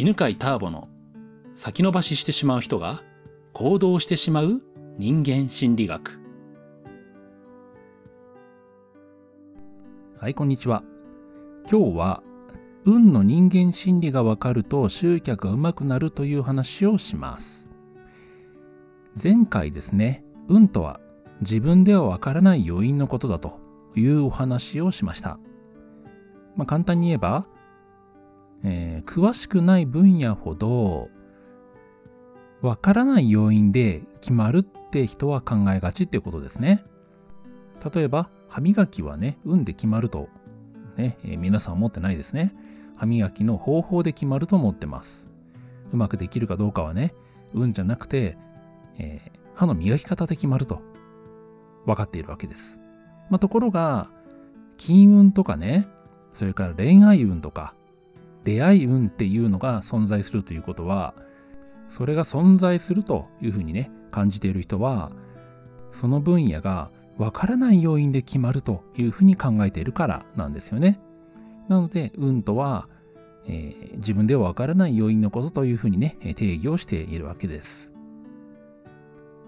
犬飼ターボの先延ばししてしまう人が行動してしまう人間心理学。はいこんにちは。今日は運の人間心理がわかると集客がうまくなるという話をします。前回ですね運とは自分ではわからない要因のことだというお話をしました。まあ、簡単に言えば、えー、詳しくない分野ほどわからない要因で決まるって人は考えがちってことですね。例えば歯磨きはね、運で決まると、ねえー、皆さん思ってないですね。歯磨きの方法で決まると思ってます。うまくできるかどうかはね、運じゃなくて、えー、歯の磨き方で決まると分かっているわけです。まあ、ところが、金運とかね、それから恋愛運とか、出会い運っていうのが存在するということは、それが存在するというふうにね、感じている人は、その分野がわからない要因で決まるというふうに考えているからなんですよね。なので、運とは、えー、自分ではわからない要因のことというふうにね、定義をしているわけです。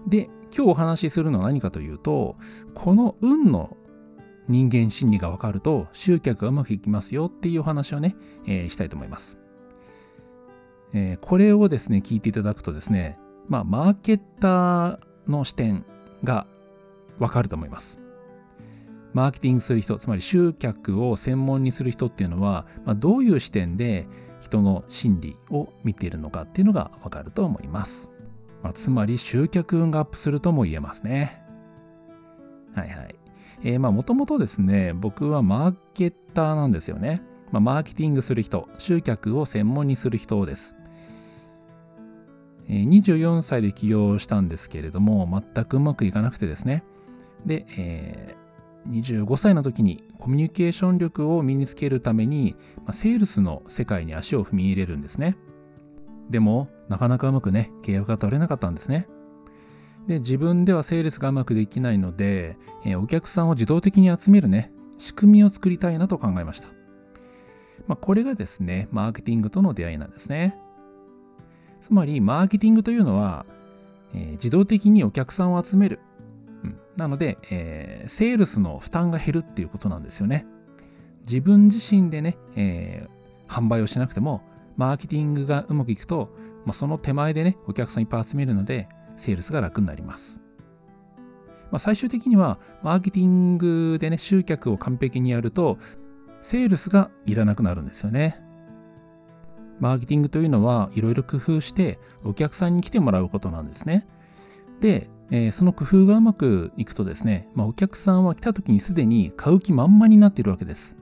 で、今日お話しするのは何かというと、この運の人間心理が分かると集客がうまくいきますよっていうお話をね、えー、したいと思います、えー、これをですね、聞いていただくとですね、まあ、マーケッターの視点が分かると思います。マーケティングする人、つまり集客を専門にする人っていうのは、まあ、どういう視点で人の心理を見ているのかっていうのが分かると思います。まあ、つまり集客運がアップするとも言えますね。はいはい。えー、まあもともとですね、僕はマーケッターなんですよね。まあ、マーケティングする人、集客を専門にする人です。え、24歳で起業したんですけれども、全くうまくいかなくてですね。で、えー、25歳の時にコミュニケーション力を身につけるために、まあ、セールスの世界に足を踏み入れるんですね。でも、なかなかうまくね、契約が取れなかったんですね。で、自分ではセールスがうまくできないので、えー、お客さんを自動的に集めるね、仕組みを作りたいなと考えました。まあ、これがですね、マーケティングとの出会いなんですね。つまり、マーケティングというのは、えー、自動的にお客さんを集める。うん、なので、えー、セールスの負担が減るっていうことなんですよね。自分自身でね、えー、販売をしなくても、マーケティングがうまくいくと、まあ、その手前でね、お客さんいっぱい集めるので、セールスが楽になります。まあ、最終的には、マーケティングでね、集客を完璧にやると、セールスがいらなくなるんですよね。マーケティングというのは、いろいろ工夫して、お客さんに来てもらうことなんですね。で、えー、その工夫がうまくいくとですね、まあ、お客さんは来た時にすでに買う気満々になっているわけです。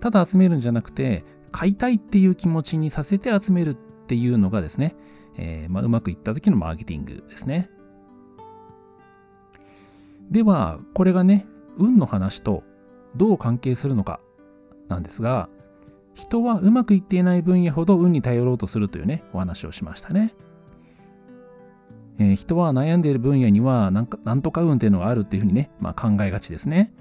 ただ集めるんじゃなくて、買いたいっていう気持ちにさせて集めるっていうのがですね、えー、まあ、うまくいった時のマーケティングですね。では、これがね、運の話とどう関係するのかなんですが、人はうまくいっていない分野ほど運に頼ろうとするというね、お話をしましたね。えー、人は悩んでいる分野にはなんか、なんとか運っていうのがあるっていうふうにね、まあ、考えがちですね。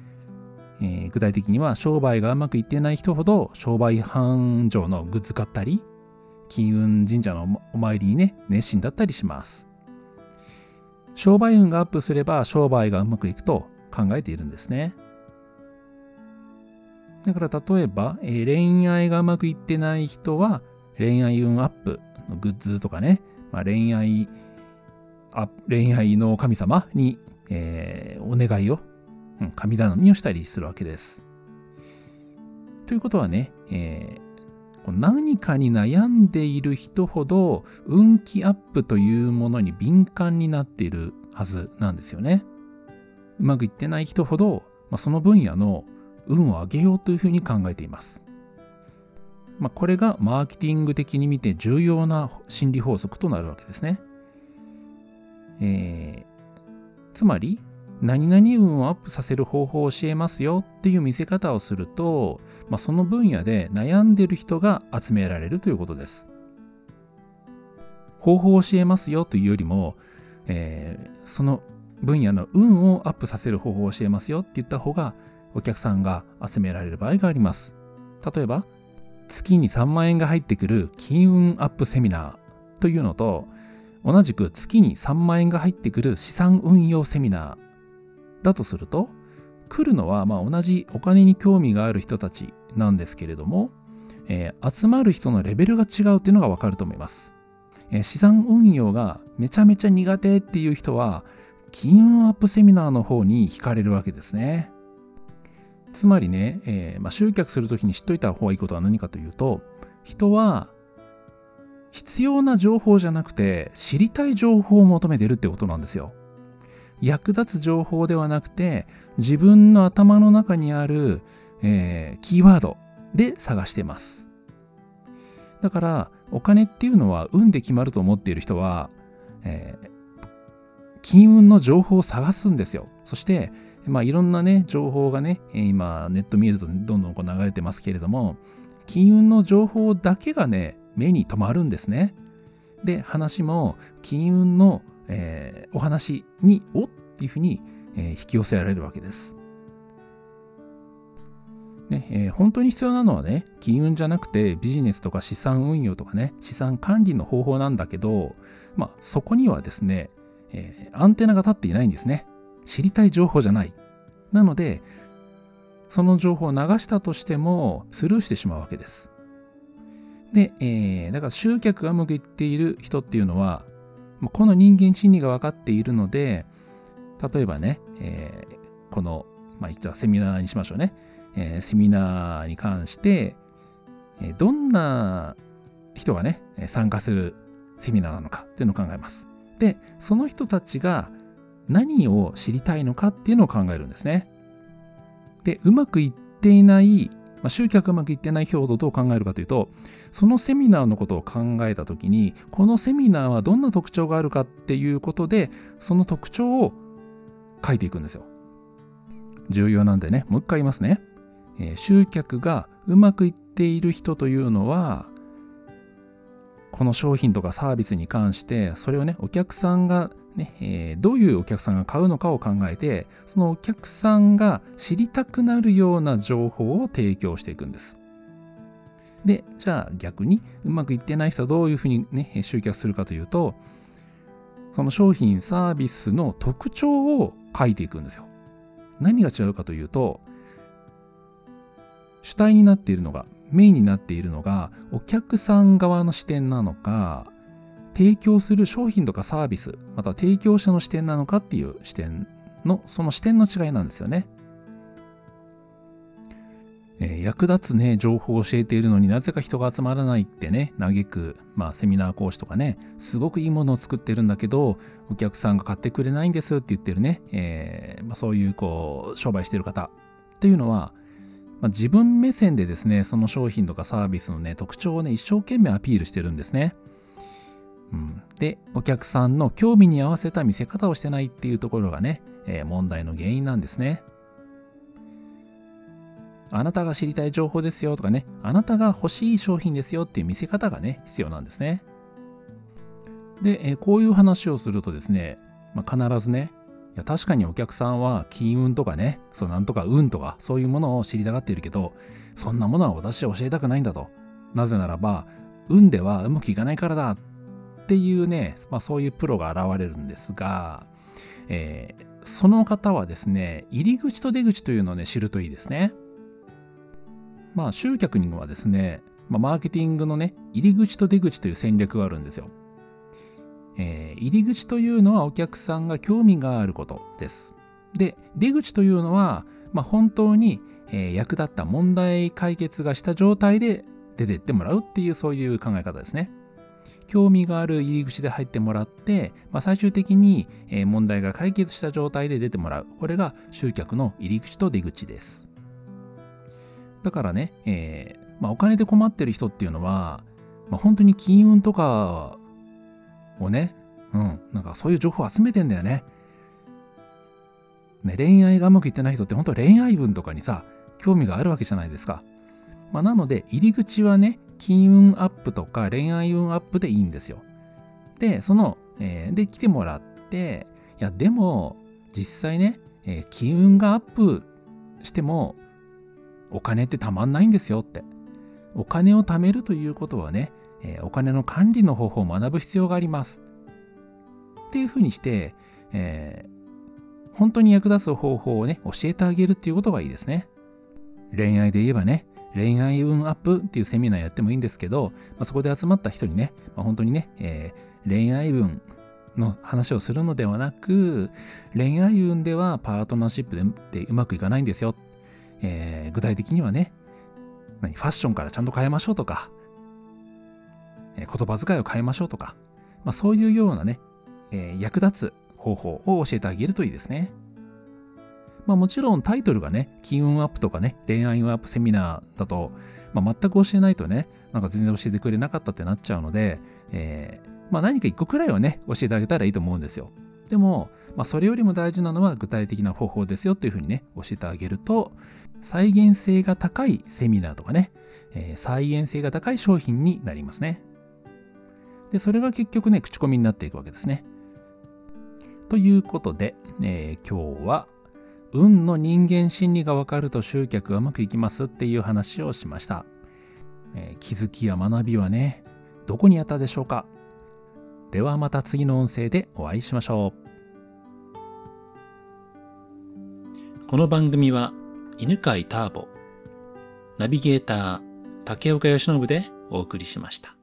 えー、具体的には商売がうまくいっていない人ほど商売繁盛のグッズ買ったり金運神社のお参りにね熱心だったりします商売運がアップすれば商売がうまくいくと考えているんですねだから例えば、えー、恋愛がうまくいってない人は恋愛運アップのグッズとかね、まあ、恋愛あ恋愛の神様に、えー、お願いをうん、神頼みをしたりするわけです。ということはね、えー、何かに悩んでいる人ほど運気アップというものに敏感になっているはずなんですよね。うまくいってない人ほど、まあ、その分野の運を上げようというふうに考えています。まあ、これがマーケティング的に見て重要な心理法則となるわけですね。えー、つまり、何々運をアップさせる方法を教えますよっていう見せ方をすると、まあ、その分野で悩んでる人が集められるということです。方法を教えますよというよりも、えー、その分野の運をアップさせる方法を教えますよって言った方がお客さんが集められる場合があります。例えば、月に3万円が入ってくる金運アップセミナーというのと、同じく月に3万円が入ってくる資産運用セミナーだとすると、来るのはま同じお金に興味がある人たちなんですけれども、えー、集まる人のレベルが違うっていうのがわかると思います。えー、資産運用がめちゃめちゃ苦手っていう人は、金運アップセミナーの方に惹かれるわけですね。つまりね、えー、まあ、集客するときに知っといた方がいいことは何かというと、人は必要な情報じゃなくて知りたい情報を求めてるってことなんですよ。役立つ情報ではなくて自分の頭の中にある、えー、キーワードで探してます。だからお金っていうのは運で決まると思っている人は、えー、金運の情報を探すんですよ。そして、まあ、いろんなね、情報がね、今ネット見るとどんどんこう流れてますけれども、金運の情報だけがね、目に留まるんですね。で、話も金運の、えー、お話に、おっていうふうに、えー、引き寄せられるわけです。ねえー、本当に必要なのはね、金運じゃなくてビジネスとか資産運用とかね、資産管理の方法なんだけど、まあそこにはですね、えー、アンテナが立っていないんですね。知りたい情報じゃない。なので、その情報を流したとしてもスルーしてしまうわけです。で、えー、だから集客がうまくいている人っていうのは、この人間心理が分かっているので、例えばね、えー、この、まあ、一応セミナーにしましょうね。えー、セミナーに関して、えー、どんな人がね、参加するセミナーなのかっていうのを考えます。で、その人たちが何を知りたいのかっていうのを考えるんですね。で、うまくいっていないまあ、集客うまくいってない人ほどどう考えるかというと、そのセミナーのことを考えたときに、このセミナーはどんな特徴があるかっていうことで、その特徴を書いていくんですよ。重要なんでね、もう一回言いますね。えー、集客がうまくいっている人というのは、この商品とかサービスに関して、それをね、お客さんがねえー、どういうお客さんが買うのかを考えてそのお客さんが知りたくなるような情報を提供していくんです。でじゃあ逆にうまくいってない人はどういうふうにね集客するかというとその商品サービスの特徴を書いていくんですよ。何が違うかというと主体になっているのがメインになっているのがお客さん側の視点なのか提供する商品とかサービス、また提供者の視点なのかっていう視点の、その視点の違いなんですよね。えー、役立つね、情報を教えているのになぜか人が集まらないってね、嘆く、まあセミナー講師とかね、すごくいいものを作ってるんだけど、お客さんが買ってくれないんですって言ってるね、えー、まあ、そういうこう、商売してる方っていうのは、まあ、自分目線でですね、その商品とかサービスのね、特徴をね、一生懸命アピールしてるんですね。うん、で、お客さんの興味に合わせた見せ方をしてないっていうところがね、えー、問題の原因なんですね。あなたが知りたい情報ですよとかね、あなたが欲しい商品ですよっていう見せ方がね、必要なんですね。で、えー、こういう話をするとですね、まあ、必ずね、いや確かにお客さんは金運とかね、そうなんとか運とかそういうものを知りたがっているけど、そんなものは私は教えたくないんだと。なぜならば、運ではうまくいかないからだっっていうね、まあ、そういうプロが現れるんですが、えー、その方はですね、入り口と出口というのをね、知るといいですね。まあ、集客にはですね、まあ、マーケティングのね、入り口と出口という戦略があるんですよ。えー、入り口というのはお客さんが興味があることです。で、出口というのは、まあ、本当に、えー、役立った問題解決がした状態で出てってもらうっていうそういう考え方ですね。興味がある入り口で入ってもらって、まあ、最終的に問題が解決した状態で出てもらう。これが集客の入り口と出口です。だからね、えー、まあ、お金で困ってる人っていうのは、まあ、本当に金運とかをね、うん、なんかそういう情報を集めてんだよね。ね、恋愛がうまくいってない人って本当恋愛運とかにさ、興味があるわけじゃないですか。まあ、なので、入り口はね、金運アップとか恋愛運アップでいいんですよ。で、その、えー、で、来てもらって、いや、でも、実際ね、えー、金運がアップしても、お金ってたまんないんですよって。お金を貯めるということはね、えーお金の管理の方法を学ぶ必要があります。っていうふうにして、えー本当に役立つ方法をね、教えてあげるっていうことがいいですね。恋愛で言えばね、恋愛運アップっていうセミナーやってもいいんですけど、まあ、そこで集まった人にね、まあ、本当にね、えー恋愛運の話をするのではなく、恋愛運ではパートナーシップでうまくいかないんですよ。えー具体的にはね、何ファッションからちゃんと変えましょうとか、えー言葉遣いを変えましょうとか、まあ、そういうようなね、えー役立つ方法を教えてあげるといいですね。まあもちろんタイトルがね、金運アップとかね、恋愛運アップセミナーだと、まあ、全く教えないとね、なんか全然教えてくれなかったってなっちゃうので、えーまあ何か一個くらいはね、教えてあげたらいいと思うんですよ。でも、まあそれよりも大事なのは具体的な方法ですよっていうふうにね、教えてあげると、再現性が高いセミナーとかね、えー再現性が高い商品になりますね。で、それが結局ね、口コミになっていくわけですね。ということで、えー今日は、運の人間心理が分かると集客がうまくいきますっていう話をしました。えー気づきや学びはね、どこにあったでしょうかではまた次の音声でお会いしましょう。この番組は犬飼ターボ、ナビゲーター竹岡由伸でお送りしました。